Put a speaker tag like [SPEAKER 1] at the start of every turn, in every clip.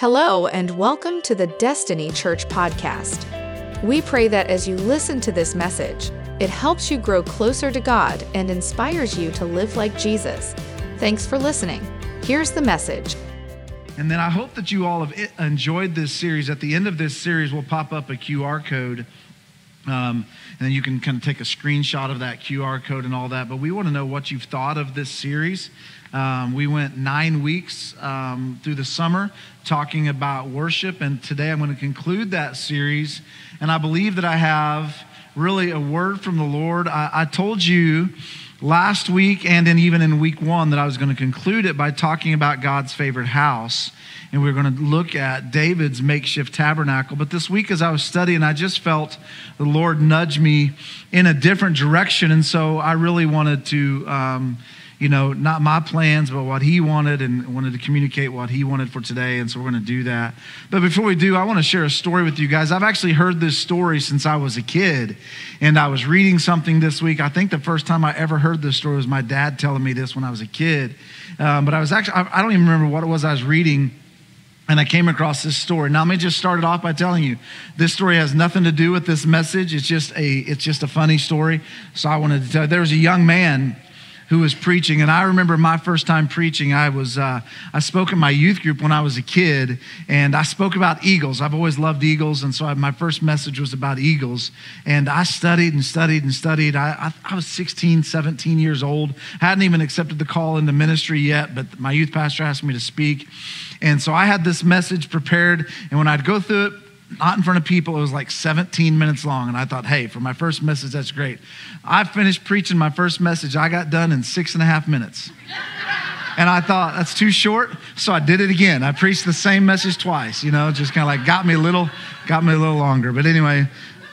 [SPEAKER 1] Hello, and welcome to the Destiny Church podcast. We pray that as you listen to this message, it helps you grow closer to God and inspires you to live like Jesus. Thanks for listening. Here's the message.
[SPEAKER 2] And then I hope that you all have enjoyed this series. At the end of this series, we'll pop up a QR code. Um, and then you can kind of take a screenshot of that QR code and all that. But we want to know what you've thought of this series. Um, we went nine weeks um, through the summer talking about worship. And today I'm going to conclude that series. And I believe that I have really a word from the Lord. I, I told you last week and then even in week one that I was going to conclude it by talking about God's favorite house. And we are going to look at David's makeshift tabernacle. But this week, as I was studying, I just felt the Lord nudge me in a different direction. And so I really wanted to, um, you know, not my plans, but what He wanted, and wanted to communicate what He wanted for today. And so we're going to do that. But before we do, I want to share a story with you guys. I've actually heard this story since I was a kid. And I was reading something this week. I think the first time I ever heard this story was my dad telling me this when I was a kid. Um, but I was actually, I, I don't even remember what it was I was reading and I came across this story. Now let me just start it off by telling you, this story has nothing to do with this message. It's just a it's just a funny story. So I wanted to tell you, there was a young man who was preaching, and I remember my first time preaching. I was uh, I spoke in my youth group when I was a kid, and I spoke about eagles. I've always loved eagles, and so I, my first message was about eagles. And I studied and studied and studied. I, I, I was 16, 17 years old. hadn't even accepted the call into ministry yet, but my youth pastor asked me to speak. And so I had this message prepared, and when I'd go through it, not in front of people, it was like 17 minutes long. And I thought, hey, for my first message, that's great. I finished preaching my first message, I got done in six and a half minutes. And I thought, that's too short. So I did it again. I preached the same message twice, you know, just kind of like got me a little, got me a little longer. But anyway,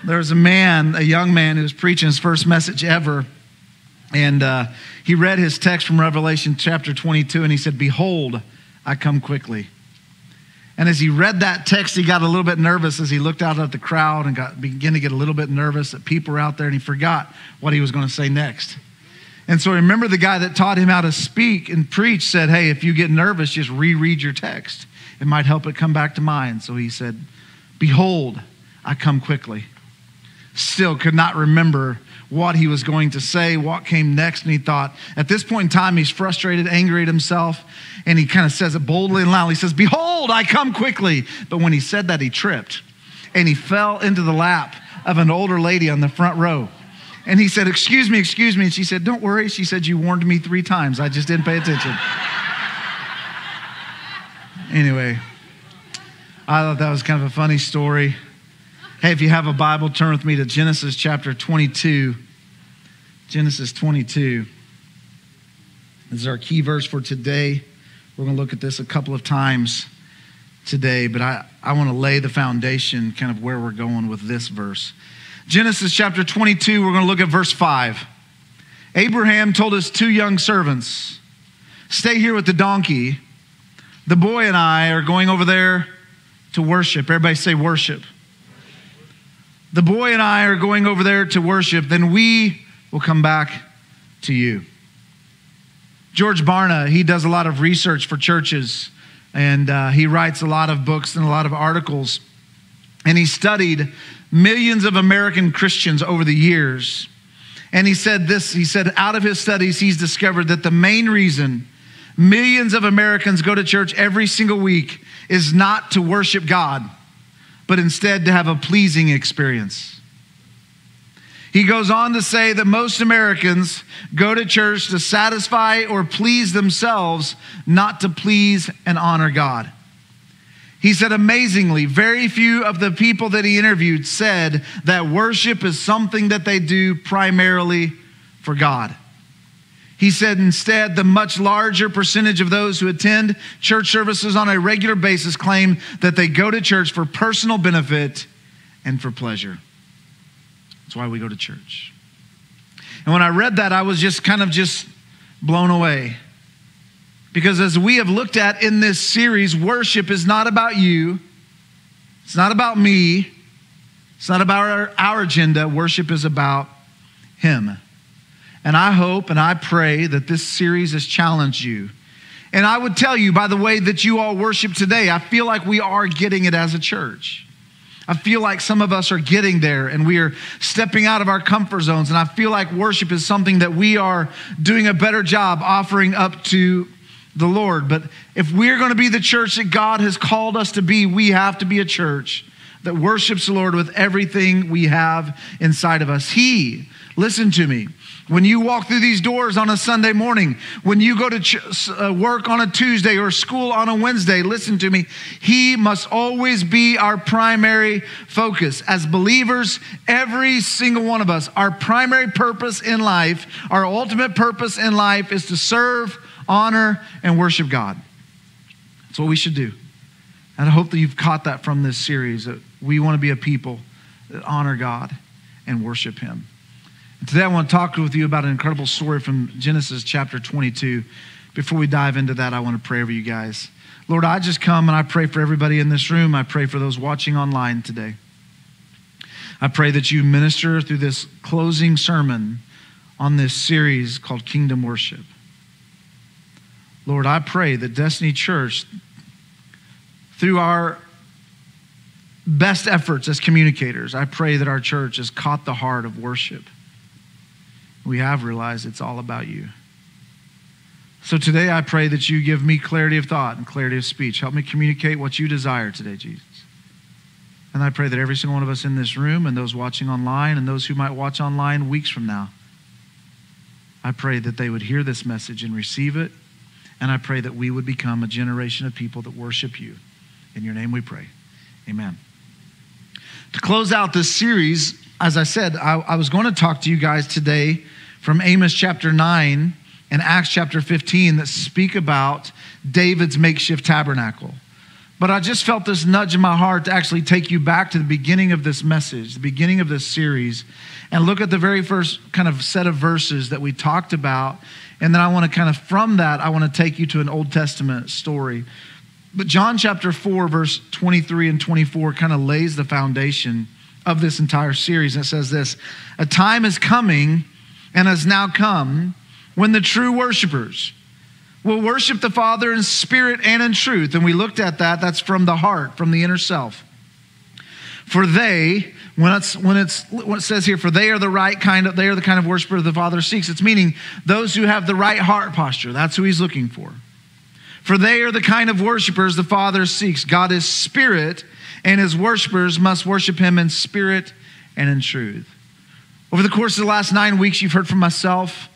[SPEAKER 2] there was a man, a young man who was preaching his first message ever. And uh, he read his text from Revelation chapter 22, and he said, Behold, I come quickly. And as he read that text, he got a little bit nervous as he looked out at the crowd and got, began to get a little bit nervous that people were out there, and he forgot what he was going to say next. And so remember the guy that taught him how to speak and preach said, Hey, if you get nervous, just reread your text. It might help it come back to mind. So he said, Behold, I come quickly. Still could not remember what he was going to say, what came next. And he thought, at this point in time, he's frustrated, angry at himself. And he kind of says it boldly and loudly. He says, Behold, I come quickly. But when he said that, he tripped and he fell into the lap of an older lady on the front row. And he said, Excuse me, excuse me. And she said, Don't worry. She said, You warned me three times. I just didn't pay attention. anyway, I thought that was kind of a funny story. Hey, if you have a Bible, turn with me to Genesis chapter 22. Genesis 22. This is our key verse for today. We're going to look at this a couple of times today, but I, I want to lay the foundation, kind of where we're going with this verse. Genesis chapter 22, we're going to look at verse 5. Abraham told his two young servants, Stay here with the donkey. The boy and I are going over there to worship. Everybody say worship. The boy and I are going over there to worship. Then we will come back to you. George Barna, he does a lot of research for churches and uh, he writes a lot of books and a lot of articles. And he studied millions of American Christians over the years. And he said this he said, out of his studies, he's discovered that the main reason millions of Americans go to church every single week is not to worship God, but instead to have a pleasing experience. He goes on to say that most Americans go to church to satisfy or please themselves, not to please and honor God. He said, amazingly, very few of the people that he interviewed said that worship is something that they do primarily for God. He said instead, the much larger percentage of those who attend church services on a regular basis claim that they go to church for personal benefit and for pleasure. That's why we go to church. And when I read that, I was just kind of just blown away. Because as we have looked at in this series, worship is not about you, it's not about me, it's not about our, our agenda. Worship is about Him. And I hope and I pray that this series has challenged you And I would tell you, by the way that you all worship today, I feel like we are getting it as a church. I feel like some of us are getting there and we are stepping out of our comfort zones. And I feel like worship is something that we are doing a better job offering up to the Lord. But if we're going to be the church that God has called us to be, we have to be a church that worships the Lord with everything we have inside of us. He, listen to me, when you walk through these doors on a Sunday morning, when you go to ch- uh, work on a Tuesday or school on a Wednesday, listen to me. He must always be our primary focus. As believers, every single one of us, our primary purpose in life, our ultimate purpose in life is to serve, honor, and worship God. That's what we should do. And I hope that you've caught that from this series that we want to be a people that honor God and worship Him. Today, I want to talk with you about an incredible story from Genesis chapter 22. Before we dive into that, I want to pray over you guys. Lord, I just come and I pray for everybody in this room. I pray for those watching online today. I pray that you minister through this closing sermon on this series called Kingdom Worship. Lord, I pray that Destiny Church, through our best efforts as communicators, I pray that our church has caught the heart of worship we have realized it's all about you. So today I pray that you give me clarity of thought and clarity of speech. Help me communicate what you desire today, Jesus. And I pray that every single one of us in this room and those watching online and those who might watch online weeks from now, I pray that they would hear this message and receive it. And I pray that we would become a generation of people that worship you. In your name we pray. Amen. To close out this series, as I said, I, I was going to talk to you guys today from Amos chapter 9 and Acts chapter 15 that speak about David's makeshift tabernacle. But I just felt this nudge in my heart to actually take you back to the beginning of this message, the beginning of this series, and look at the very first kind of set of verses that we talked about. And then I want to kind of, from that, I want to take you to an Old Testament story. But John chapter 4, verse 23 and 24 kind of lays the foundation of this entire series. And it says this A time is coming and has now come when the true worshipers will worship the Father in spirit and in truth. And we looked at that. That's from the heart, from the inner self. For they, when it's when it's what it says here, for they are the right kind of they are the kind of worshiper the Father seeks. It's meaning those who have the right heart posture. That's who he's looking for. For they are the kind of worshipers the Father seeks. God is spirit, and his worshipers must worship him in spirit and in truth. Over the course of the last nine weeks, you've heard from myself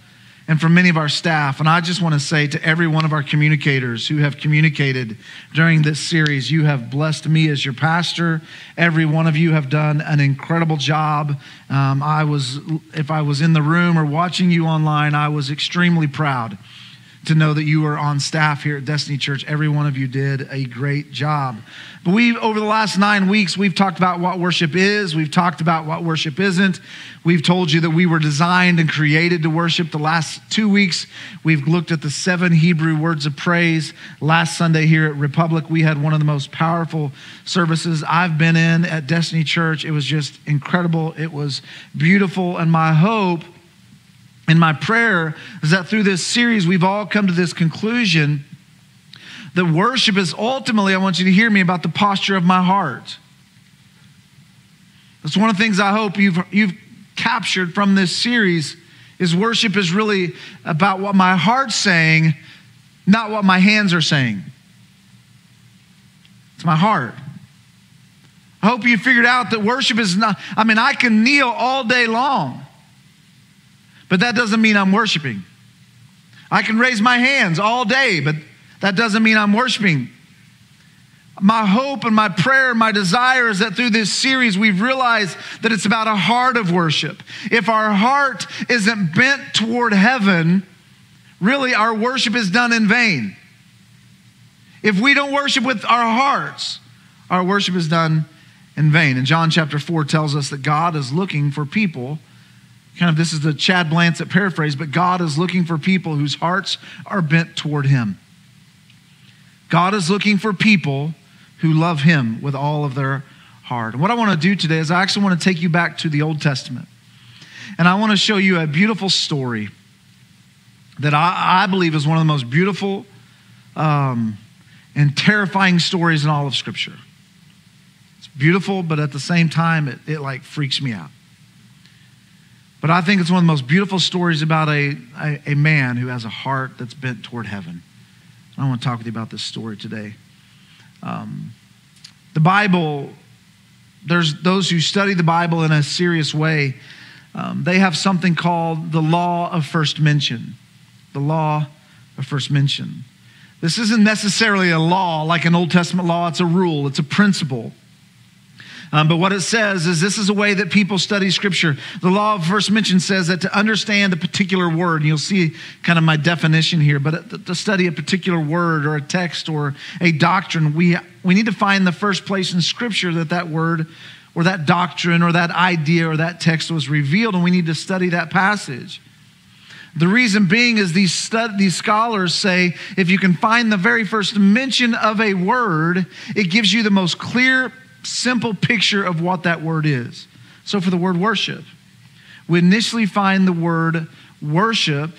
[SPEAKER 2] and from many of our staff. And I just want to say to every one of our communicators who have communicated during this series, you have blessed me as your pastor. Every one of you have done an incredible job. Um, I was, if I was in the room or watching you online, I was extremely proud to know that you were on staff here at Destiny Church. Every one of you did a great job. But we, over the last nine weeks, we've talked about what worship is. We've talked about what worship isn't. We've told you that we were designed and created to worship. The last two weeks, we've looked at the seven Hebrew words of praise. Last Sunday here at Republic, we had one of the most powerful services I've been in at Destiny Church. It was just incredible. It was beautiful. And my hope and my prayer is that through this series, we've all come to this conclusion that worship is ultimately, I want you to hear me about the posture of my heart. That's one of the things I hope you've, you've captured from this series is worship is really about what my heart's saying, not what my hands are saying. It's my heart. I hope you figured out that worship is not, I mean, I can kneel all day long, but that doesn't mean I'm worshiping. I can raise my hands all day, but that doesn't mean I'm worshiping. My hope and my prayer, and my desire is that through this series, we've realized that it's about a heart of worship. If our heart isn't bent toward heaven, really our worship is done in vain. If we don't worship with our hearts, our worship is done in vain. And John chapter 4 tells us that God is looking for people. Kind of this is the Chad Blansett paraphrase, but God is looking for people whose hearts are bent toward Him. God is looking for people who love Him with all of their heart. And what I want to do today is I actually want to take you back to the Old Testament. And I want to show you a beautiful story that I, I believe is one of the most beautiful um, and terrifying stories in all of Scripture. It's beautiful, but at the same time, it, it like freaks me out. But I think it's one of the most beautiful stories about a, a, a man who has a heart that's bent toward heaven. I want to talk with you about this story today. Um, the Bible, there's those who study the Bible in a serious way. Um, they have something called the law of first mention. The law of first mention. This isn't necessarily a law like an Old Testament law, it's a rule, it's a principle. Um, but what it says is this is a way that people study Scripture. The law of first mention says that to understand a particular word, and you'll see kind of my definition here, but to study a particular word or a text or a doctrine, we, we need to find the first place in Scripture that that word or that doctrine or that idea or that text was revealed, and we need to study that passage. The reason being is these, stud, these scholars say if you can find the very first mention of a word, it gives you the most clear simple picture of what that word is. So, for the word worship, we initially find the word worship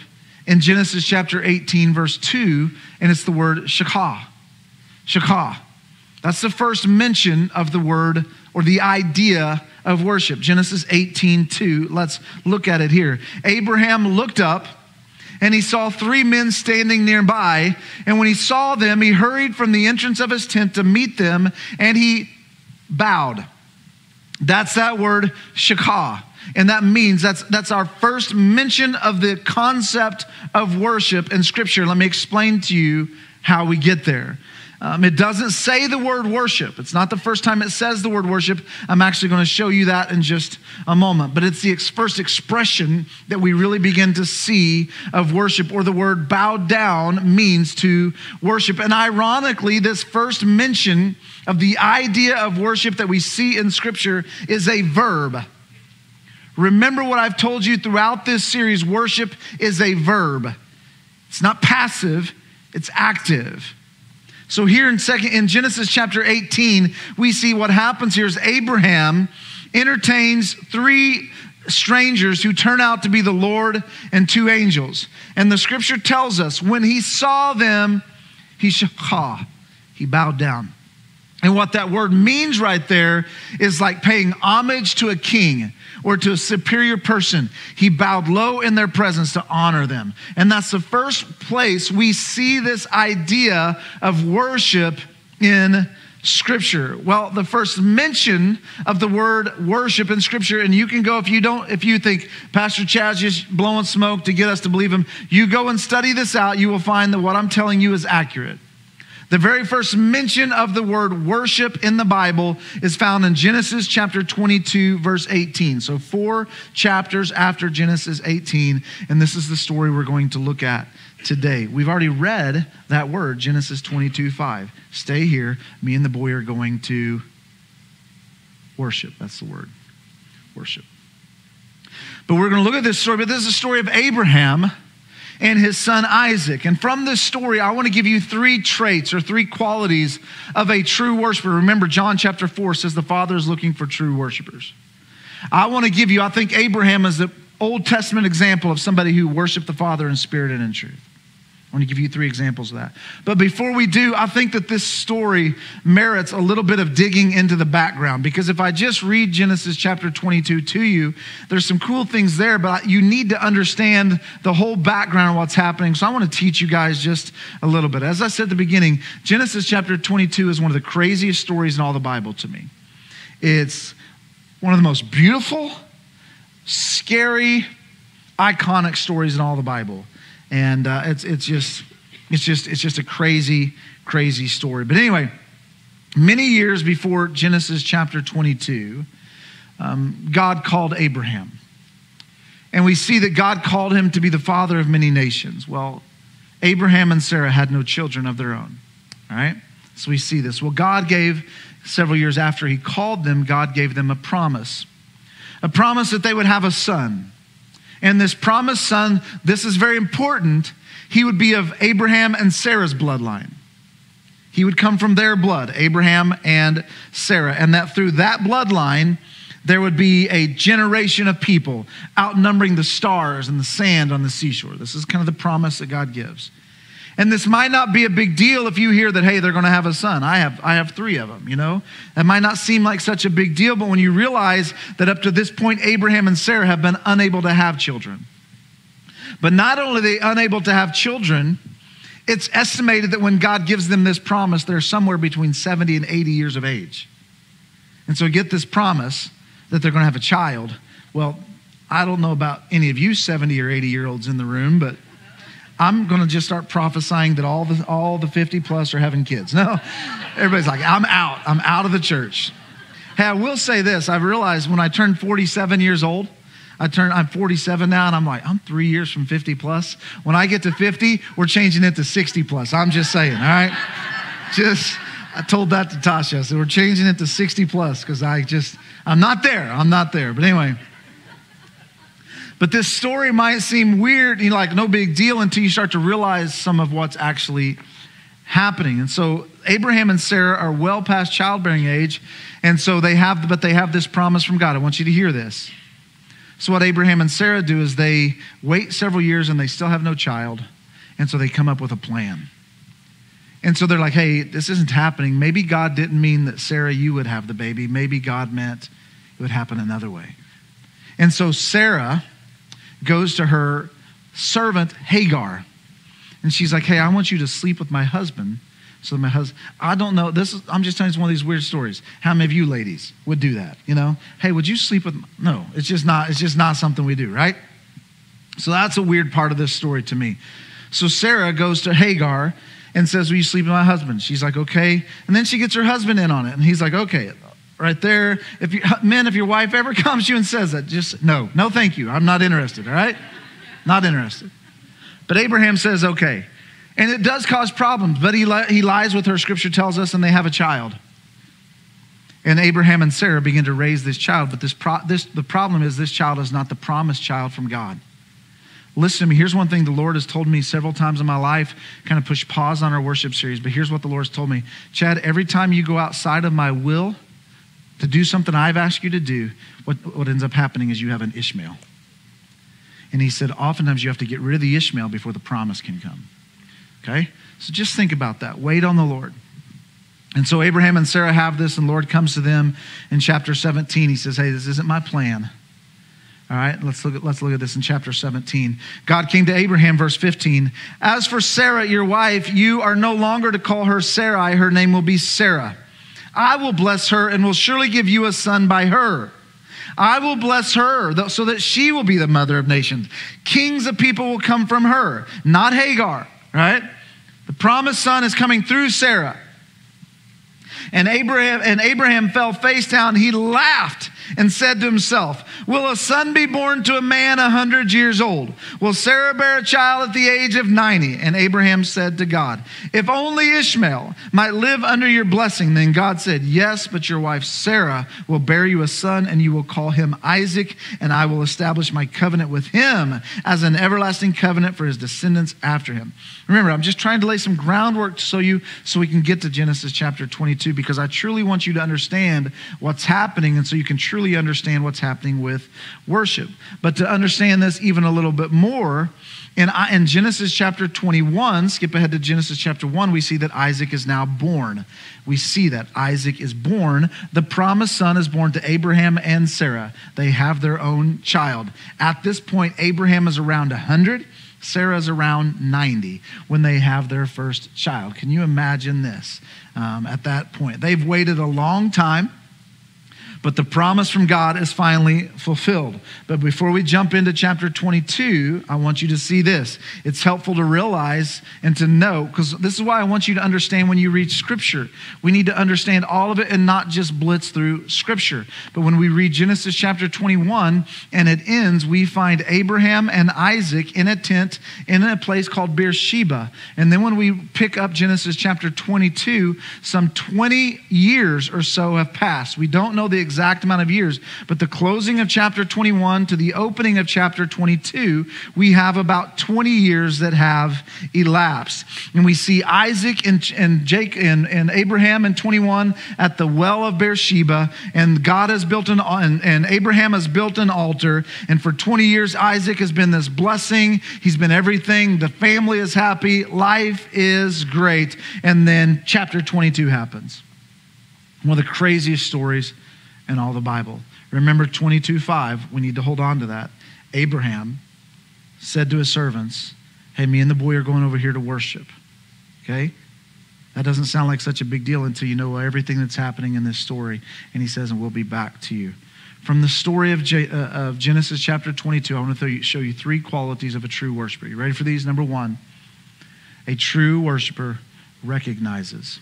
[SPEAKER 2] in Genesis chapter 18, verse 2, and it's the word shakah. Shakah. That's the first mention of the word or the idea of worship. Genesis 18, 2. Let's look at it here. Abraham looked up and he saw three men standing nearby. And when he saw them, he hurried from the entrance of his tent to meet them, and he bowed. That's that word, shakah. And that means that's, that's our first mention of the concept of worship in Scripture. Let me explain to you how we get there. Um, it doesn't say the word worship. It's not the first time it says the word worship. I'm actually going to show you that in just a moment. But it's the ex- first expression that we really begin to see of worship, or the word bowed down means to worship. And ironically, this first mention of the idea of worship that we see in Scripture is a verb. Remember what I've told you throughout this series worship is a verb. It's not passive, it's active. So here in second in Genesis chapter 18, we see what happens here is Abraham entertains three strangers who turn out to be the Lord and two angels. And the scripture tells us when he saw them, he shakah, he bowed down. And what that word means right there is like paying homage to a king or to a superior person. He bowed low in their presence to honor them. And that's the first place we see this idea of worship in scripture well the first mention of the word worship in scripture and you can go if you don't if you think pastor chad's just blowing smoke to get us to believe him you go and study this out you will find that what i'm telling you is accurate the very first mention of the word worship in the Bible is found in Genesis chapter 22, verse 18. So, four chapters after Genesis 18, and this is the story we're going to look at today. We've already read that word, Genesis 22, 5. Stay here. Me and the boy are going to worship. That's the word worship. But we're going to look at this story, but this is a story of Abraham and his son Isaac. And from this story, I want to give you three traits or three qualities of a true worshiper. Remember, John chapter 4 says the Father is looking for true worshipers. I want to give you, I think Abraham is the Old Testament example of somebody who worshiped the Father in spirit and in truth. I want to give you three examples of that. But before we do, I think that this story merits a little bit of digging into the background because if I just read Genesis chapter 22 to you, there's some cool things there, but you need to understand the whole background of what's happening. So I want to teach you guys just a little bit. As I said at the beginning, Genesis chapter 22 is one of the craziest stories in all the Bible to me. It's one of the most beautiful, scary, iconic stories in all the Bible and uh, it's it's just it's just it's just a crazy crazy story. But anyway, many years before Genesis chapter 22, um, God called Abraham, and we see that God called him to be the father of many nations. Well, Abraham and Sarah had no children of their own. All right, so we see this. Well, God gave several years after He called them, God gave them a promise, a promise that they would have a son. And this promised son, this is very important, he would be of Abraham and Sarah's bloodline. He would come from their blood, Abraham and Sarah. And that through that bloodline, there would be a generation of people outnumbering the stars and the sand on the seashore. This is kind of the promise that God gives. And this might not be a big deal if you hear that, hey, they're going to have a son. I have, I have three of them, you know? That might not seem like such a big deal, but when you realize that up to this point, Abraham and Sarah have been unable to have children. But not only are they unable to have children, it's estimated that when God gives them this promise, they're somewhere between 70 and 80 years of age. And so get this promise that they're going to have a child. Well, I don't know about any of you 70 or 80 year olds in the room, but I'm going to just start prophesying that all the, all the 50 plus are having kids. No, everybody's like, I'm out. I'm out of the church. Hey, I will say this. I've realized when I turned 47 years old, I turn, I'm 47 now, and I'm like, I'm three years from 50 plus. When I get to 50, we're changing it to 60 plus. I'm just saying, all right? Just, I told that to Tasha. I said, we're changing it to 60 plus because I just, I'm not there. I'm not there. But anyway. But this story might seem weird, you know, like no big deal until you start to realize some of what's actually happening. And so Abraham and Sarah are well past childbearing age, and so they have, but they have this promise from God. I want you to hear this. So, what Abraham and Sarah do is they wait several years and they still have no child. And so they come up with a plan. And so they're like, hey, this isn't happening. Maybe God didn't mean that Sarah, you would have the baby. Maybe God meant it would happen another way. And so Sarah goes to her servant, Hagar. And she's like, hey, I want you to sleep with my husband so my husband, I don't know. This is, I'm just telling you one of these weird stories. How many of you ladies would do that? You know, hey, would you sleep with? No, it's just not. It's just not something we do, right? So that's a weird part of this story to me. So Sarah goes to Hagar and says, "Will you sleep with my husband?" She's like, "Okay," and then she gets her husband in on it, and he's like, "Okay." Right there, if you men, if your wife ever comes to you and says that, just no, no, thank you. I'm not interested. All right, not interested. But Abraham says, "Okay." And it does cause problems, but he, li- he lies with her, scripture tells us, and they have a child. And Abraham and Sarah begin to raise this child, but this, pro- this, the problem is this child is not the promised child from God. Listen to me. Here's one thing the Lord has told me several times in my life, kind of push pause on our worship series, but here's what the Lord has told me Chad, every time you go outside of my will to do something I've asked you to do, what, what ends up happening is you have an Ishmael. And he said, oftentimes you have to get rid of the Ishmael before the promise can come. Okay? So just think about that. Wait on the Lord. And so Abraham and Sarah have this, and Lord comes to them in chapter 17. He says, Hey, this isn't my plan. All right, let's look at, let's look at this in chapter 17. God came to Abraham, verse 15. As for Sarah, your wife, you are no longer to call her Sarai. Her name will be Sarah. I will bless her and will surely give you a son by her. I will bless her so that she will be the mother of nations. Kings of people will come from her, not Hagar right? The promised son is coming through Sarah. And Abraham and Abraham fell face down. He laughed and said to himself, Will a son be born to a man a hundred years old? Will Sarah bear a child at the age of 90? And Abraham said to God, If only Ishmael might live under your blessing. Then God said, Yes, but your wife Sarah will bear you a son, and you will call him Isaac, and I will establish my covenant with him as an everlasting covenant for his descendants after him. Remember, I'm just trying to lay some groundwork so you so we can get to Genesis chapter 22 because I truly want you to understand what's happening and so you can truly understand what's happening with worship. But to understand this even a little bit more, in, in Genesis chapter 21, skip ahead to Genesis chapter 1, we see that Isaac is now born. We see that Isaac is born. The promised son is born to Abraham and Sarah. They have their own child. At this point, Abraham is around 100. Sarah's around 90 when they have their first child. Can you imagine this um, at that point? They've waited a long time. But the promise from God is finally fulfilled. But before we jump into chapter 22, I want you to see this. It's helpful to realize and to know, because this is why I want you to understand when you read Scripture. We need to understand all of it and not just blitz through Scripture. But when we read Genesis chapter 21 and it ends, we find Abraham and Isaac in a tent in a place called Beersheba. And then when we pick up Genesis chapter 22, some 20 years or so have passed. We don't know the exact amount of years, but the closing of chapter 21 to the opening of chapter 22, we have about 20 years that have elapsed. And we see Isaac and, and Jake and, and Abraham in 21 at the well of Beersheba, and God has built an and, and Abraham has built an altar. And for 20 years, Isaac has been this blessing. He's been everything. The family is happy. Life is great. And then chapter 22 happens. One of the craziest stories in all the Bible. Remember 22 5, we need to hold on to that. Abraham said to his servants, Hey, me and the boy are going over here to worship. Okay? That doesn't sound like such a big deal until you know everything that's happening in this story. And he says, And we'll be back to you. From the story of, J- uh, of Genesis chapter 22, I want to show you three qualities of a true worshiper. You ready for these? Number one, a true worshiper recognizes.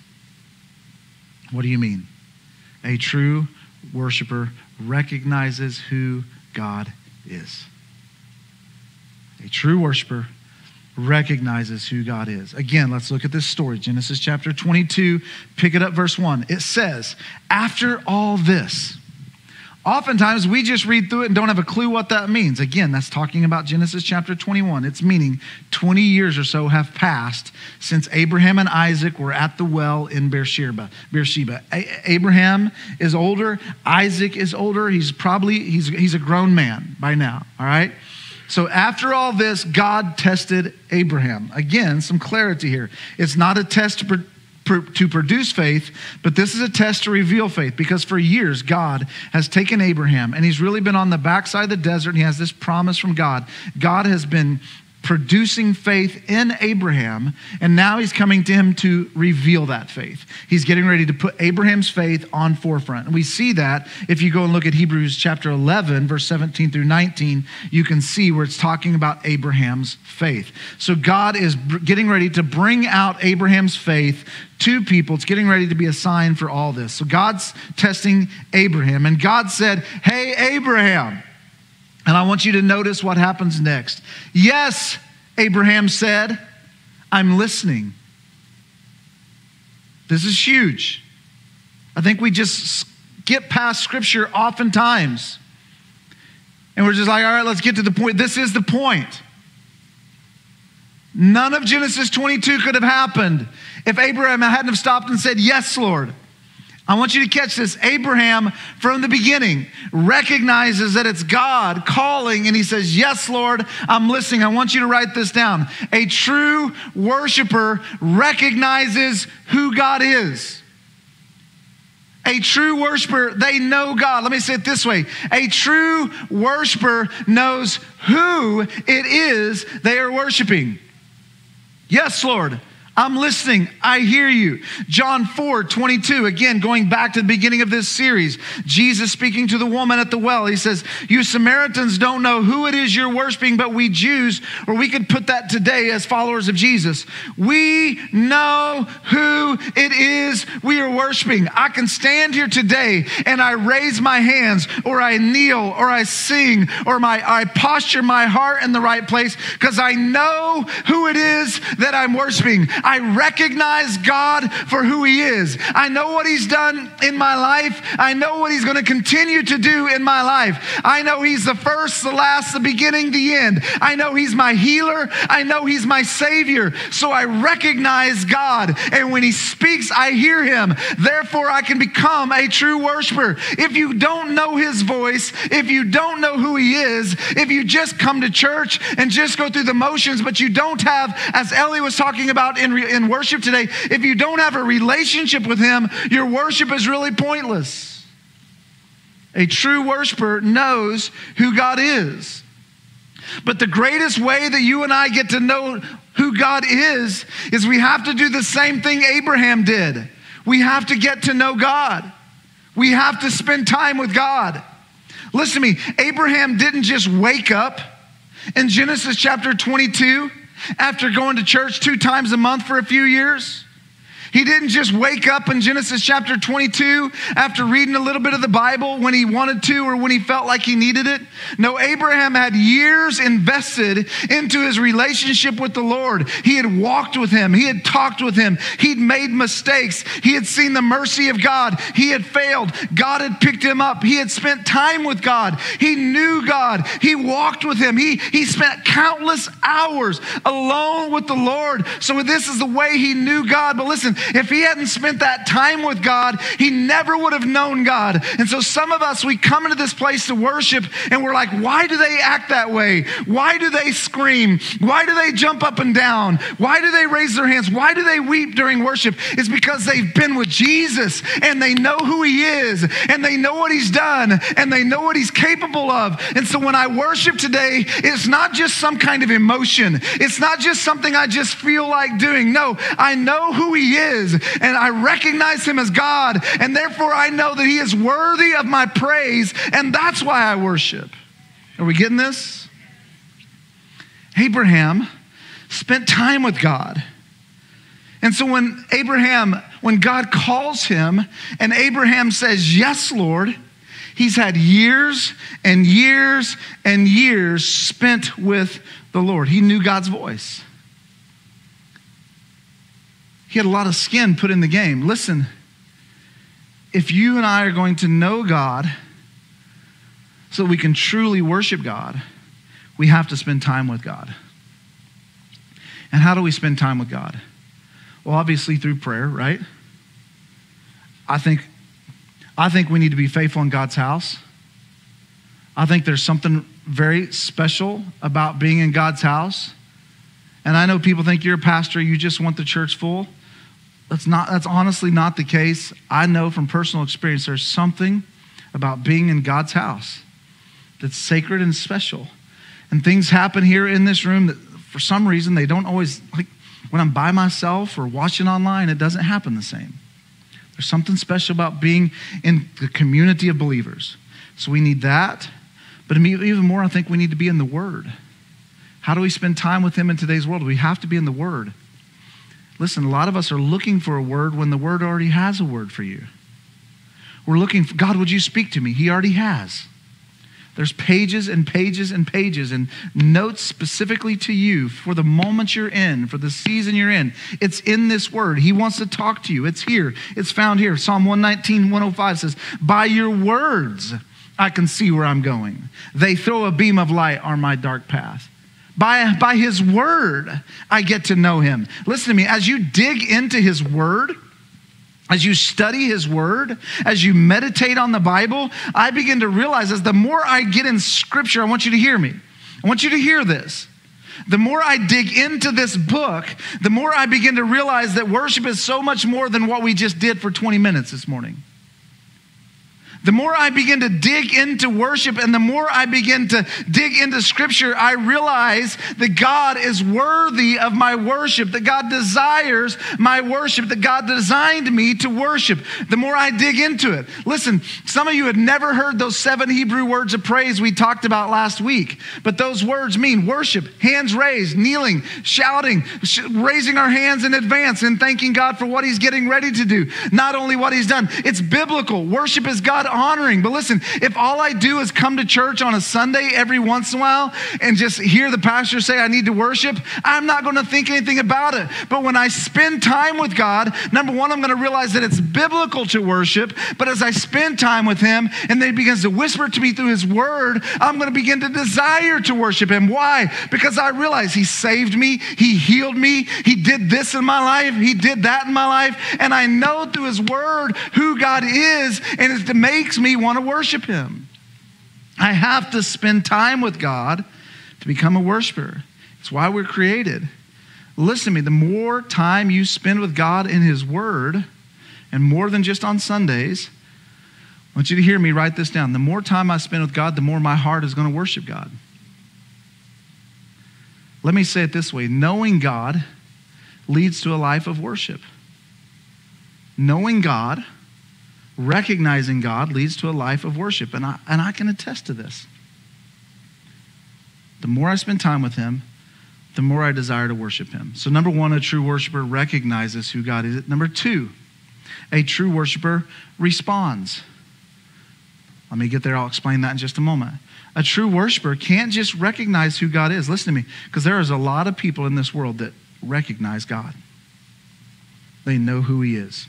[SPEAKER 2] What do you mean? A true worshiper recognizes who God is. A true worshiper recognizes who God is. Again, let's look at this story. Genesis chapter 22, pick it up, verse 1. It says, After all this, Oftentimes, we just read through it and don't have a clue what that means. Again, that's talking about Genesis chapter 21. It's meaning 20 years or so have passed since Abraham and Isaac were at the well in Beersheba. Beersheba. Abraham is older. Isaac is older. He's probably he's he's a grown man by now. All right. So after all this, God tested Abraham. Again, some clarity here. It's not a test to to produce faith, but this is a test to reveal faith because for years God has taken Abraham and he's really been on the backside of the desert and he has this promise from God. God has been producing faith in Abraham, and now he's coming to him to reveal that faith. He's getting ready to put Abraham's faith on forefront. And we see that if you go and look at Hebrews chapter 11, verse 17 through 19, you can see where it's talking about Abraham's faith. So God is getting ready to bring out Abraham's faith to people. It's getting ready to be a sign for all this. So God's testing Abraham, and God said, Hey, Abraham. And I want you to notice what happens next. Yes, Abraham said, I'm listening. This is huge. I think we just skip past scripture oftentimes. And we're just like, all right, let's get to the point. This is the point. None of Genesis 22 could have happened if Abraham hadn't have stopped and said, Yes, Lord. I want you to catch this. Abraham, from the beginning, recognizes that it's God calling, and he says, Yes, Lord, I'm listening. I want you to write this down. A true worshiper recognizes who God is. A true worshiper, they know God. Let me say it this way a true worshiper knows who it is they are worshiping. Yes, Lord. I'm listening. I hear you. John 4, 22, again, going back to the beginning of this series, Jesus speaking to the woman at the well. He says, You Samaritans don't know who it is you're worshiping, but we Jews, or we could put that today as followers of Jesus, we know who it is we are worshiping. I can stand here today and I raise my hands, or I kneel, or I sing, or my, I posture my heart in the right place because I know who it is that I'm worshiping. Recognize God for who He is. I know what He's done in my life. I know what He's going to continue to do in my life. I know He's the first, the last, the beginning, the end. I know He's my healer. I know He's my Savior. So I recognize God. And when He speaks, I hear Him. Therefore, I can become a true worshiper. If you don't know His voice, if you don't know who He is, if you just come to church and just go through the motions, but you don't have, as Ellie was talking about in in worship today, if you don't have a relationship with Him, your worship is really pointless. A true worshiper knows who God is. But the greatest way that you and I get to know who God is is we have to do the same thing Abraham did. We have to get to know God. We have to spend time with God. Listen to me, Abraham didn't just wake up in Genesis chapter 22 after going to church two times a month for a few years. He didn't just wake up in Genesis chapter 22 after reading a little bit of the Bible when he wanted to or when he felt like he needed it. No, Abraham had years invested into his relationship with the Lord. He had walked with him, he had talked with him, he'd made mistakes, he had seen the mercy of God, he had failed. God had picked him up, he had spent time with God, he knew God, he walked with him, he, he spent countless hours alone with the Lord. So, this is the way he knew God. But listen, if he hadn't spent that time with God, he never would have known God. And so some of us, we come into this place to worship and we're like, why do they act that way? Why do they scream? Why do they jump up and down? Why do they raise their hands? Why do they weep during worship? It's because they've been with Jesus and they know who he is and they know what he's done and they know what he's capable of. And so when I worship today, it's not just some kind of emotion. It's not just something I just feel like doing. No, I know who he is and I recognize him as God. And therefore, I know that he is worthy of my praise. And that's why I worship. Are we getting this? Abraham spent time with God. And so when Abraham, when God calls him and Abraham says, Yes, Lord, he's had years and years and years spent with the Lord. He knew God's voice. He had a lot of skin put in the game. Listen, if you and I are going to know God so we can truly worship God, we have to spend time with God. And how do we spend time with God? Well, obviously through prayer, right? I think, I think we need to be faithful in God's house. I think there's something very special about being in God's house. And I know people think you're a pastor, you just want the church full. That's not that's honestly not the case. I know from personal experience there's something about being in God's house that's sacred and special. And things happen here in this room that for some reason they don't always like when I'm by myself or watching online, it doesn't happen the same. There's something special about being in the community of believers. So we need that. But even more, I think we need to be in the Word. How do we spend time with Him in today's world? We have to be in the Word. Listen, a lot of us are looking for a word when the word already has a word for you. We're looking for, God, would you speak to me? He already has. There's pages and pages and pages and notes specifically to you for the moment you're in, for the season you're in. It's in this word. He wants to talk to you. It's here. It's found here. Psalm 119, 105 says, By your words I can see where I'm going. They throw a beam of light on my dark path. By, by his word, I get to know him. Listen to me, as you dig into his word, as you study his word, as you meditate on the Bible, I begin to realize as the more I get in scripture, I want you to hear me. I want you to hear this. The more I dig into this book, the more I begin to realize that worship is so much more than what we just did for 20 minutes this morning. The more I begin to dig into worship and the more I begin to dig into scripture, I realize that God is worthy of my worship, that God desires my worship, that God designed me to worship. The more I dig into it. Listen, some of you had never heard those seven Hebrew words of praise we talked about last week, but those words mean worship, hands raised, kneeling, shouting, sh- raising our hands in advance and thanking God for what He's getting ready to do. Not only what He's done, it's biblical. Worship is God honoring. But listen, if all I do is come to church on a Sunday every once in a while and just hear the pastor say I need to worship, I'm not going to think anything about it. But when I spend time with God, number one, I'm going to realize that it's biblical to worship. But as I spend time with Him and then He begins to whisper to me through His Word, I'm going to begin to desire to worship Him. Why? Because I realize He saved me, He healed me, He did this in my life, He did that in my life, and I know through His Word who God is, and it's make makes me want to worship Him. I have to spend time with God to become a worshiper. It's why we're created. Listen to me, the more time you spend with God in His Word, and more than just on Sundays, I want you to hear me write this down. The more time I spend with God, the more my heart is going to worship God. Let me say it this way knowing God leads to a life of worship. Knowing God recognizing God leads to a life of worship. And I, and I can attest to this. The more I spend time with Him, the more I desire to worship him. So, number one, a true worshiper recognizes who God is. Number two, a true worshiper responds. Let me get there. I'll explain that in just a moment. A true worshiper can't just recognize who God is. Listen to me, because there is a lot of people in this world that recognize God, they know who He is.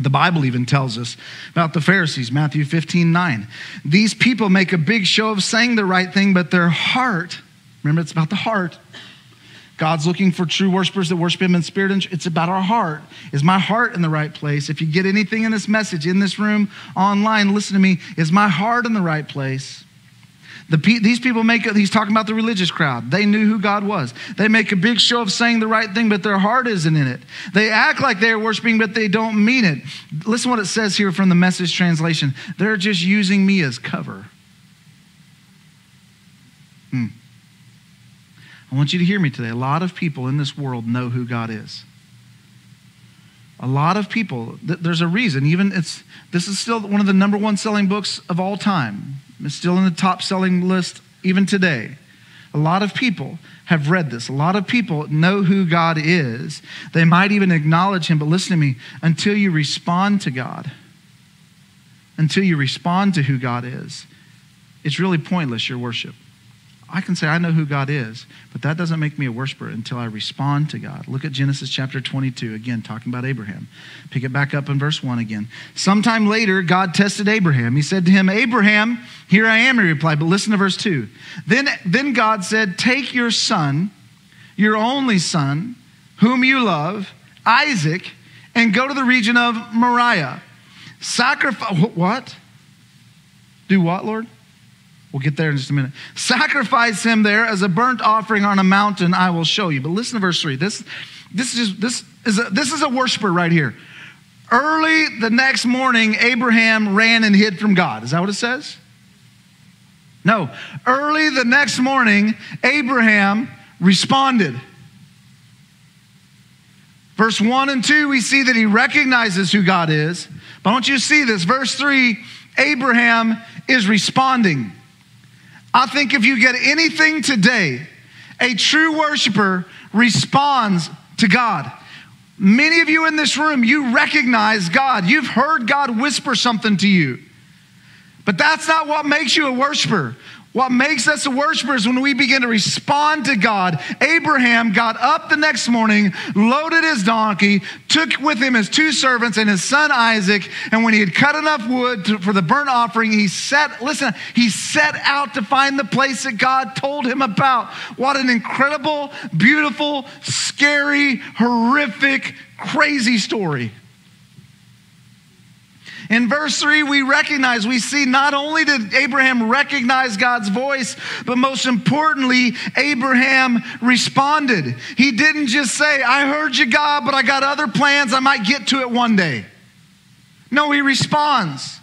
[SPEAKER 2] The Bible even tells us about the Pharisees, Matthew 15, 9. These people make a big show of saying the right thing, but their heart, remember, it's about the heart. God's looking for true worshipers that worship Him in spirit and it's about our heart. Is my heart in the right place? If you get anything in this message, in this room, online, listen to me. Is my heart in the right place? The, these people make he's talking about the religious crowd. They knew who God was. They make a big show of saying the right thing, but their heart isn't in it. They act like they're worshiping, but they don't mean it. Listen what it says here from the message translation. They're just using me as cover. Hmm. I want you to hear me today. A lot of people in this world know who God is. A lot of people, there's a reason. Even it's this is still one of the number one selling books of all time. It's still in the top selling list even today. A lot of people have read this. A lot of people know who God is. They might even acknowledge Him, but listen to me until you respond to God, until you respond to who God is, it's really pointless, your worship. I can say I know who God is, but that doesn't make me a worshiper until I respond to God. Look at Genesis chapter 22, again, talking about Abraham. Pick it back up in verse 1 again. Sometime later, God tested Abraham. He said to him, Abraham, here I am, he replied. But listen to verse 2. Then, then God said, Take your son, your only son, whom you love, Isaac, and go to the region of Moriah. Sacrifice, what? Do what, Lord? We'll get there in just a minute. Sacrifice him there as a burnt offering on a mountain I will show you. But listen to verse 3. This, this, is, this, is, a, this is a worshiper right here. Early the next morning, Abraham ran and hid from God. Is that what it says? No. Early the next morning, Abraham responded. Verse 1 and 2, we see that he recognizes who God is. But I want you to see this. Verse 3, Abraham is responding. I think if you get anything today, a true worshiper responds to God. Many of you in this room, you recognize God. You've heard God whisper something to you. But that's not what makes you a worshiper. What makes us a worshiper is when we begin to respond to God. Abraham got up the next morning, loaded his donkey, took with him his two servants and his son Isaac, and when he had cut enough wood to, for the burnt offering, he set, listen, he set out to find the place that God told him about. What an incredible, beautiful, scary, horrific, crazy story. In verse 3, we recognize, we see not only did Abraham recognize God's voice, but most importantly, Abraham responded. He didn't just say, I heard you, God, but I got other plans. I might get to it one day. No, he responds.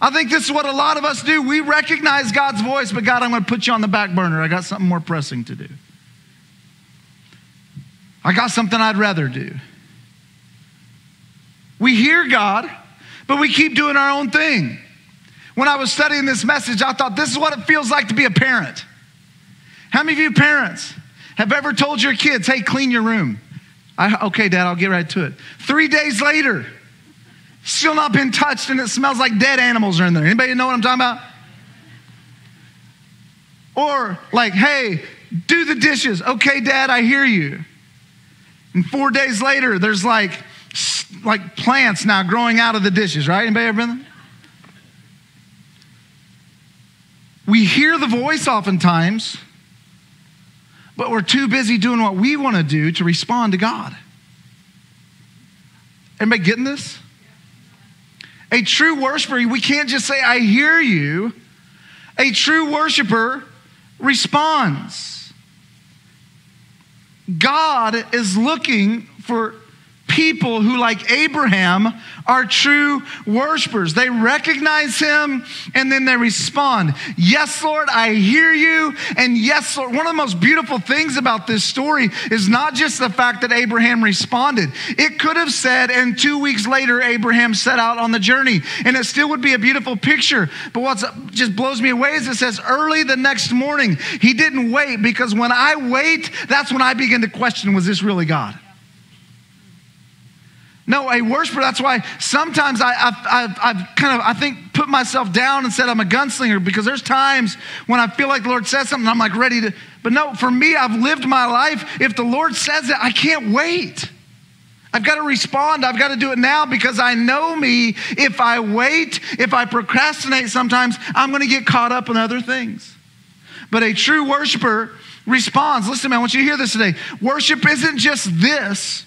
[SPEAKER 2] I think this is what a lot of us do. We recognize God's voice, but God, I'm going to put you on the back burner. I got something more pressing to do. I got something I'd rather do. We hear God, but we keep doing our own thing. When I was studying this message, I thought this is what it feels like to be a parent. How many of you parents have ever told your kids, hey, clean your room? I, okay, dad, I'll get right to it. Three days later, still not been touched and it smells like dead animals are in there. Anybody know what I'm talking about? Or like, hey, do the dishes. Okay, dad, I hear you. And four days later, there's like like plants now growing out of the dishes, right? Anybody ever been there? We hear the voice oftentimes, but we're too busy doing what we want to do to respond to God. Anybody getting this? A true worshiper, we can't just say, I hear you. A true worshiper responds. God is looking for people who, like Abraham, are true worshipers. They recognize him and then they respond. Yes, Lord, I hear you. And yes, Lord. One of the most beautiful things about this story is not just the fact that Abraham responded. It could have said, and two weeks later, Abraham set out on the journey. And it still would be a beautiful picture. But what just blows me away is it says, early the next morning. He didn't wait because when I wait, that's when I begin to question was this really God? No, a worshiper. That's why sometimes I, I've, I've kind of, I think, put myself down and said I'm a gunslinger because there's times when I feel like the Lord says something, I'm like ready to. But no, for me, I've lived my life. If the Lord says it, I can't wait. I've got to respond. I've got to do it now because I know me. If I wait, if I procrastinate, sometimes I'm going to get caught up in other things. But a true worshiper responds. Listen, man, I want you to hear this today. Worship isn't just this.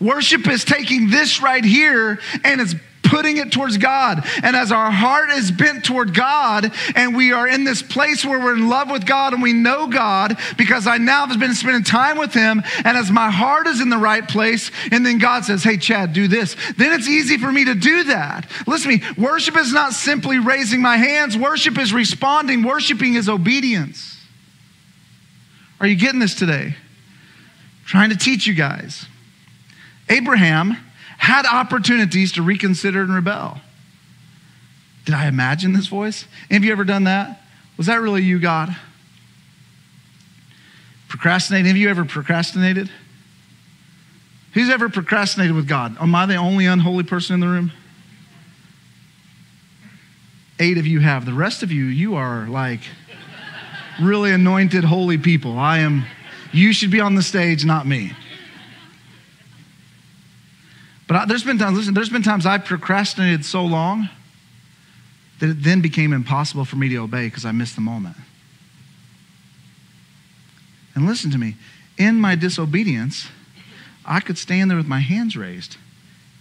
[SPEAKER 2] Worship is taking this right here and it's putting it towards God. And as our heart is bent toward God and we are in this place where we're in love with God and we know God because I now have been spending time with Him, and as my heart is in the right place, and then God says, Hey, Chad, do this, then it's easy for me to do that. Listen to me, worship is not simply raising my hands, worship is responding, worshiping is obedience. Are you getting this today? trying to teach you guys. Abraham had opportunities to reconsider and rebel. Did I imagine this voice? Have you ever done that? Was that really you, God? Procrastinating? Have you ever procrastinated? Who's ever procrastinated with God? Am I the only unholy person in the room? Eight of you have. The rest of you, you are like really anointed holy people. I am, you should be on the stage, not me. But I, there's been times, listen, there's been times I procrastinated so long that it then became impossible for me to obey because I missed the moment. And listen to me, in my disobedience, I could stand there with my hands raised.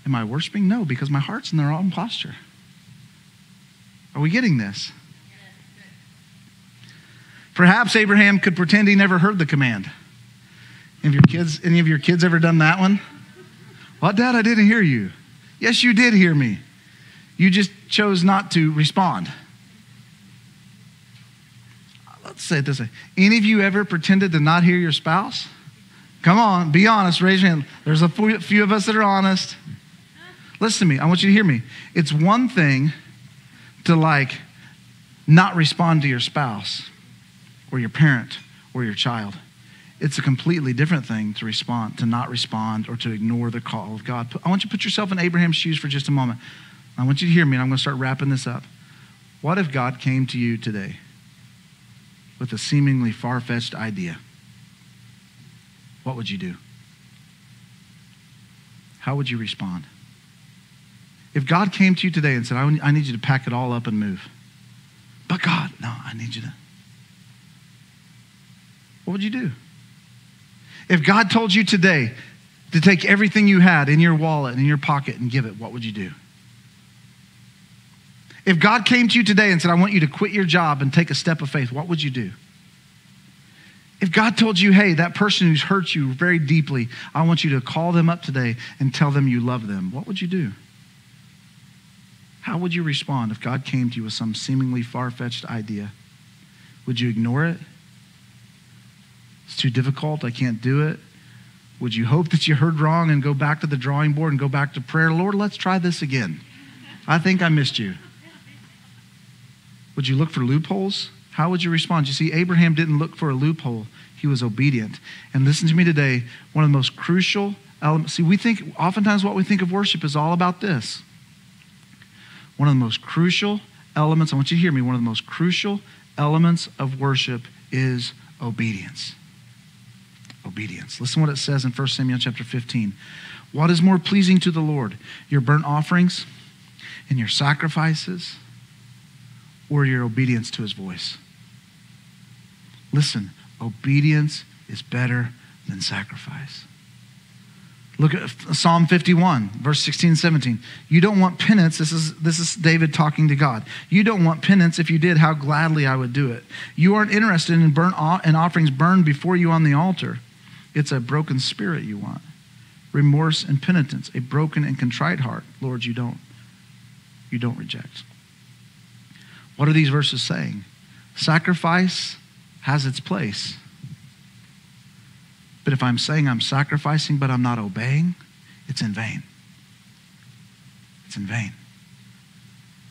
[SPEAKER 2] Am I worshiping? No, because my heart's in the wrong posture. Are we getting this? Perhaps Abraham could pretend he never heard the command. Of your kids, any of your kids ever done that one? What, Dad? I didn't hear you. Yes, you did hear me. You just chose not to respond. Let's say it this way Any of you ever pretended to not hear your spouse? Come on, be honest, raise your hand. There's a few of us that are honest. Listen to me, I want you to hear me. It's one thing to like not respond to your spouse or your parent or your child. It's a completely different thing to respond, to not respond, or to ignore the call of God. I want you to put yourself in Abraham's shoes for just a moment. I want you to hear me, and I'm going to start wrapping this up. What if God came to you today with a seemingly far fetched idea? What would you do? How would you respond? If God came to you today and said, I need you to pack it all up and move, but God, no, I need you to. What would you do? If God told you today to take everything you had in your wallet and in your pocket and give it, what would you do? If God came to you today and said, I want you to quit your job and take a step of faith, what would you do? If God told you, hey, that person who's hurt you very deeply, I want you to call them up today and tell them you love them, what would you do? How would you respond if God came to you with some seemingly far fetched idea? Would you ignore it? It's too difficult. I can't do it. Would you hope that you heard wrong and go back to the drawing board and go back to prayer? Lord, let's try this again. I think I missed you. Would you look for loopholes? How would you respond? You see, Abraham didn't look for a loophole, he was obedient. And listen to me today one of the most crucial elements. See, we think, oftentimes, what we think of worship is all about this. One of the most crucial elements, I want you to hear me, one of the most crucial elements of worship is obedience obedience. Listen what it says in 1 Samuel chapter 15. What is more pleasing to the Lord, your burnt offerings and your sacrifices, or your obedience to his voice? Listen, obedience is better than sacrifice. Look at Psalm 51, verse 16 and 17. You don't want penance. This is, this is David talking to God. You don't want penance. If you did, how gladly I would do it. You aren't interested in burnt and offerings burned before you on the altar. It's a broken spirit you want. remorse and penitence, a broken and contrite heart, Lord, you don't you don't reject. What are these verses saying? Sacrifice has its place. But if I'm saying I'm sacrificing but I'm not obeying, it's in vain. It's in vain.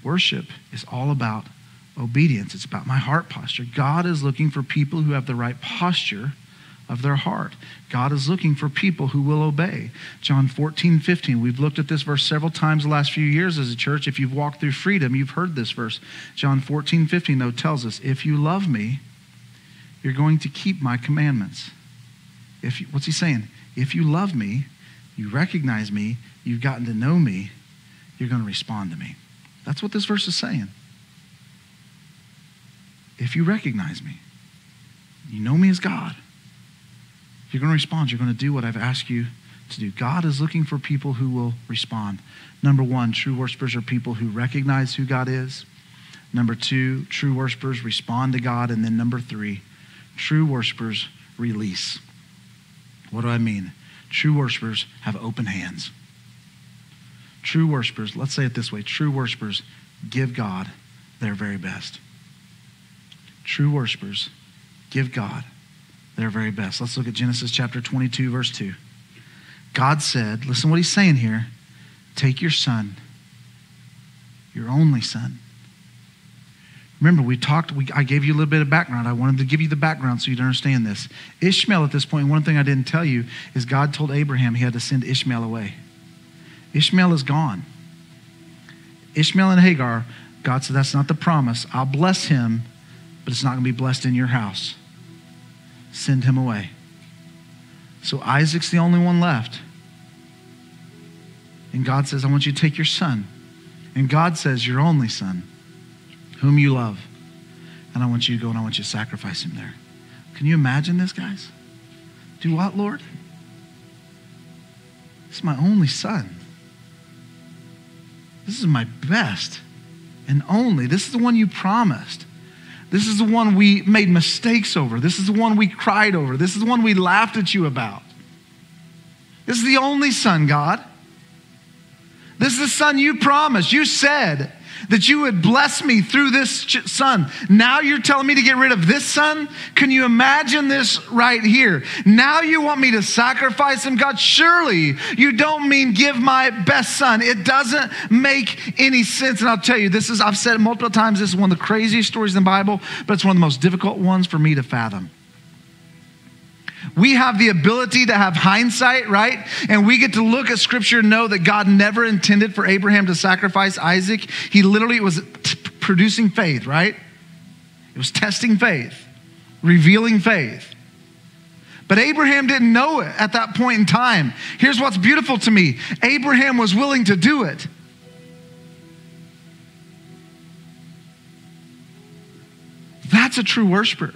[SPEAKER 2] Worship is all about obedience, it's about my heart posture. God is looking for people who have the right posture of their heart. God is looking for people who will obey. John 14, 15. We've looked at this verse several times the last few years as a church. If you've walked through freedom, you've heard this verse. John 14, 15, though, tells us, If you love me, you're going to keep my commandments. If you, what's he saying? If you love me, you recognize me, you've gotten to know me, you're going to respond to me. That's what this verse is saying. If you recognize me, you know me as God, you're going to respond. You're going to do what I've asked you to do. God is looking for people who will respond. Number one, true worshipers are people who recognize who God is. Number two, true worshipers respond to God. And then number three, true worshipers release. What do I mean? True worshipers have open hands. True worshipers, let's say it this way true worshipers give God their very best. True worshipers give God their very best. Let's look at Genesis chapter 22, verse 2. God said, listen what he's saying here take your son, your only son. Remember, we talked, we, I gave you a little bit of background. I wanted to give you the background so you'd understand this. Ishmael, at this point, one thing I didn't tell you is God told Abraham he had to send Ishmael away. Ishmael is gone. Ishmael and Hagar, God said, That's not the promise. I'll bless him, but it's not going to be blessed in your house send him away. So Isaac's the only one left. And God says, I want you to take your son. And God says, Your only son, whom you love. And I want you to go and I want you to sacrifice him there. Can you imagine this, guys? Do what, Lord? This is my only son. This is my best and only. This is the one you promised. This is the one we made mistakes over. This is the one we cried over. This is the one we laughed at you about. This is the only son, God. This is the son you promised. You said that you would bless me through this son. Now you're telling me to get rid of this son? Can you imagine this right here? Now you want me to sacrifice him? God, surely you don't mean give my best son. It doesn't make any sense. And I'll tell you, this is, I've said it multiple times, this is one of the craziest stories in the Bible, but it's one of the most difficult ones for me to fathom. We have the ability to have hindsight, right? And we get to look at scripture and know that God never intended for Abraham to sacrifice Isaac. He literally was t- producing faith, right? It was testing faith, revealing faith. But Abraham didn't know it at that point in time. Here's what's beautiful to me Abraham was willing to do it. That's a true worshiper.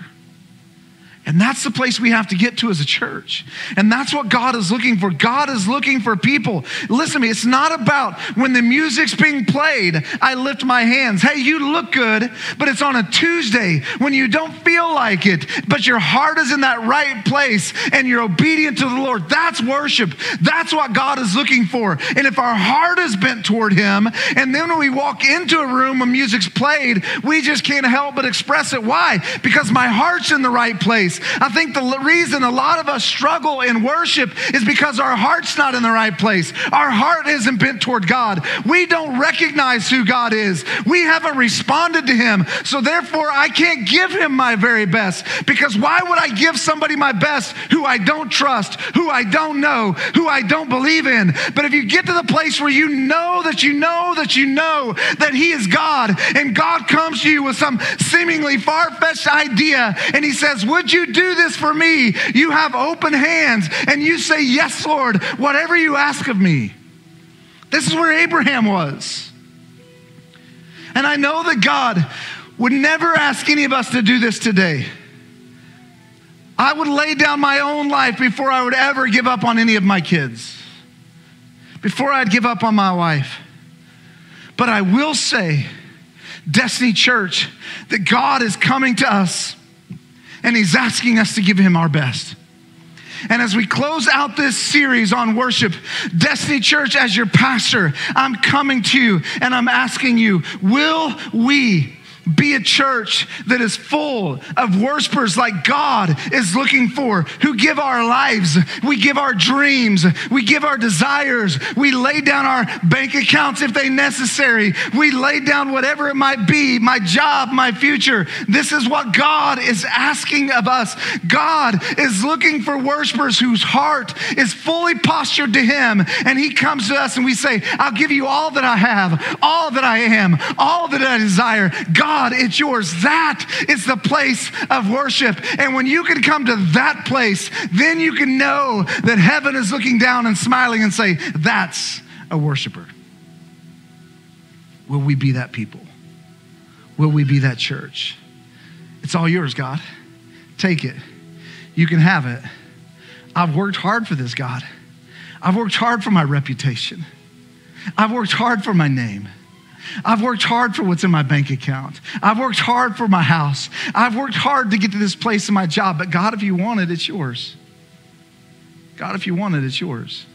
[SPEAKER 2] And that's the place we have to get to as a church. And that's what God is looking for. God is looking for people. Listen to me, it's not about when the music's being played, I lift my hands. Hey, you look good, but it's on a Tuesday when you don't feel like it, but your heart is in that right place and you're obedient to the Lord. That's worship. That's what God is looking for. And if our heart is bent toward Him, and then when we walk into a room when music's played, we just can't help but express it. Why? Because my heart's in the right place place. I think the reason a lot of us struggle in worship is because our heart's not in the right place. Our heart isn't bent toward God. We don't recognize who God is. We haven't responded to Him. So therefore, I can't give Him my very best because why would I give somebody my best who I don't trust, who I don't know, who I don't believe in? But if you get to the place where you know that you know that you know that He is God and God comes to you with some seemingly far fetched idea and He says, Would you do this for me, you have open hands and you say, Yes, Lord, whatever you ask of me. This is where Abraham was. And I know that God would never ask any of us to do this today. I would lay down my own life before I would ever give up on any of my kids, before I'd give up on my wife. But I will say, Destiny Church, that God is coming to us and He's asking us to give Him our best. And as we close out this series on worship, Destiny Church, as your pastor, I'm coming to you and I'm asking you, will we be a church that is full of worshipers like God is looking for, who give our lives, we give our dreams, we give our desires, we lay down our bank accounts if they necessary, we lay down whatever it might be, my job, my future. This is what God is asking of us. God is looking for worshipers whose heart is fully postured to Him, and He comes to us and we say, I'll give you all that I have, all that I am, all that I desire. God God, it's yours. That is the place of worship. And when you can come to that place, then you can know that heaven is looking down and smiling and say, That's a worshiper. Will we be that people? Will we be that church? It's all yours, God. Take it. You can have it. I've worked hard for this, God. I've worked hard for my reputation. I've worked hard for my name. I've worked hard for what's in my bank account. I've worked hard for my house. I've worked hard to get to this place in my job. But God, if you want it, it's yours. God, if you want it, it's yours.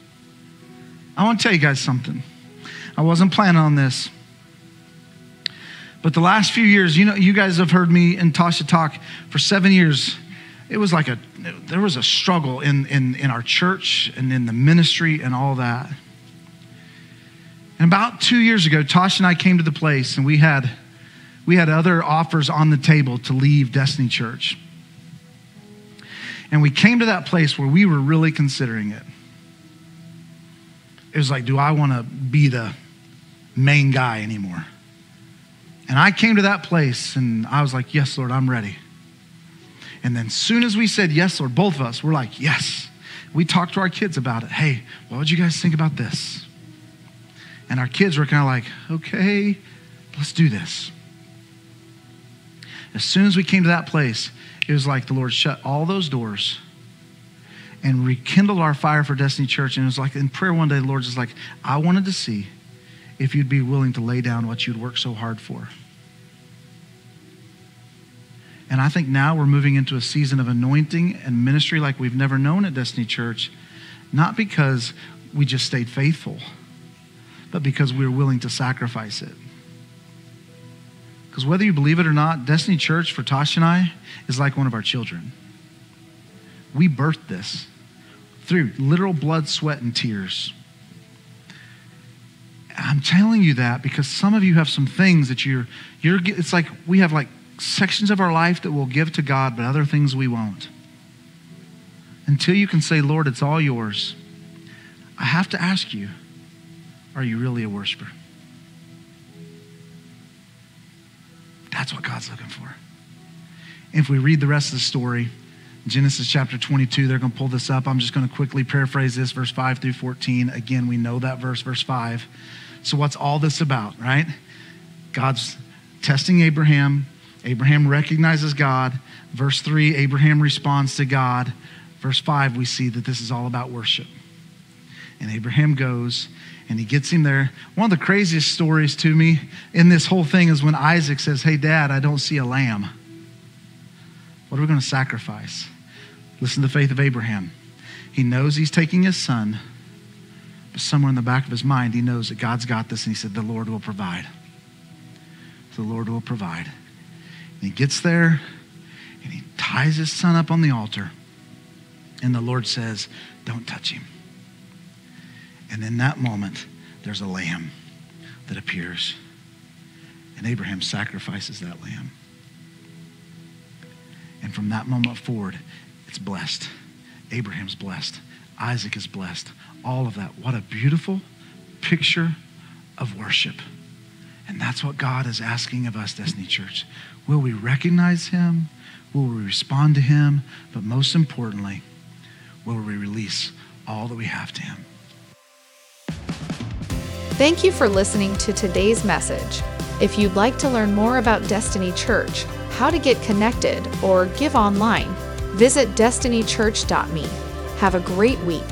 [SPEAKER 2] I want to tell you guys something. I wasn't planning on this. But the last few years, you know, you guys have heard me and Tasha talk for seven years. It was like a, there was a struggle in, in, in our church and in the ministry and all that. And about two years ago, Tosh and I came to the place and we had, we had other offers on the table to leave Destiny Church. And we came to that place where we were really considering it. It was like, do I want to be the main guy anymore? And I came to that place and I was like, yes, Lord, I'm ready. And then soon as we said yes, Lord, both of us, we're like, yes. We talked to our kids about it. Hey, what would you guys think about this? And our kids were kind of like, okay, let's do this. As soon as we came to that place, it was like the Lord shut all those doors and rekindled our fire for Destiny Church. And it was like in prayer one day, the Lord was like, I wanted to see if you'd be willing to lay down what you'd worked so hard for. And I think now we're moving into a season of anointing and ministry like we've never known at Destiny Church, not because we just stayed faithful but because we are willing to sacrifice it. Because whether you believe it or not, Destiny Church for Tosh and I is like one of our children. We birthed this through literal blood, sweat, and tears. I'm telling you that because some of you have some things that you're, you're, it's like we have like sections of our life that we'll give to God, but other things we won't. Until you can say, Lord, it's all yours, I have to ask you, are you really a worshiper? That's what God's looking for. If we read the rest of the story, Genesis chapter 22, they're going to pull this up. I'm just going to quickly paraphrase this, verse 5 through 14. Again, we know that verse, verse 5. So, what's all this about, right? God's testing Abraham. Abraham recognizes God. Verse 3, Abraham responds to God. Verse 5, we see that this is all about worship. And Abraham goes and he gets him there. One of the craziest stories to me in this whole thing is when Isaac says, Hey, dad, I don't see a lamb. What are we going to sacrifice? Listen to the faith of Abraham. He knows he's taking his son, but somewhere in the back of his mind, he knows that God's got this, and he said, The Lord will provide. The Lord will provide. And he gets there, and he ties his son up on the altar, and the Lord says, Don't touch him. And in that moment, there's a lamb that appears. And Abraham sacrifices that lamb. And from that moment forward, it's blessed. Abraham's blessed. Isaac is blessed. All of that. What a beautiful picture of worship. And that's what God is asking of us, Destiny Church. Will we recognize him? Will we respond to him? But most importantly, will we release all that we have to him?
[SPEAKER 1] Thank you for listening to today's message. If you'd like to learn more about Destiny Church, how to get connected, or give online, visit destinychurch.me. Have a great week.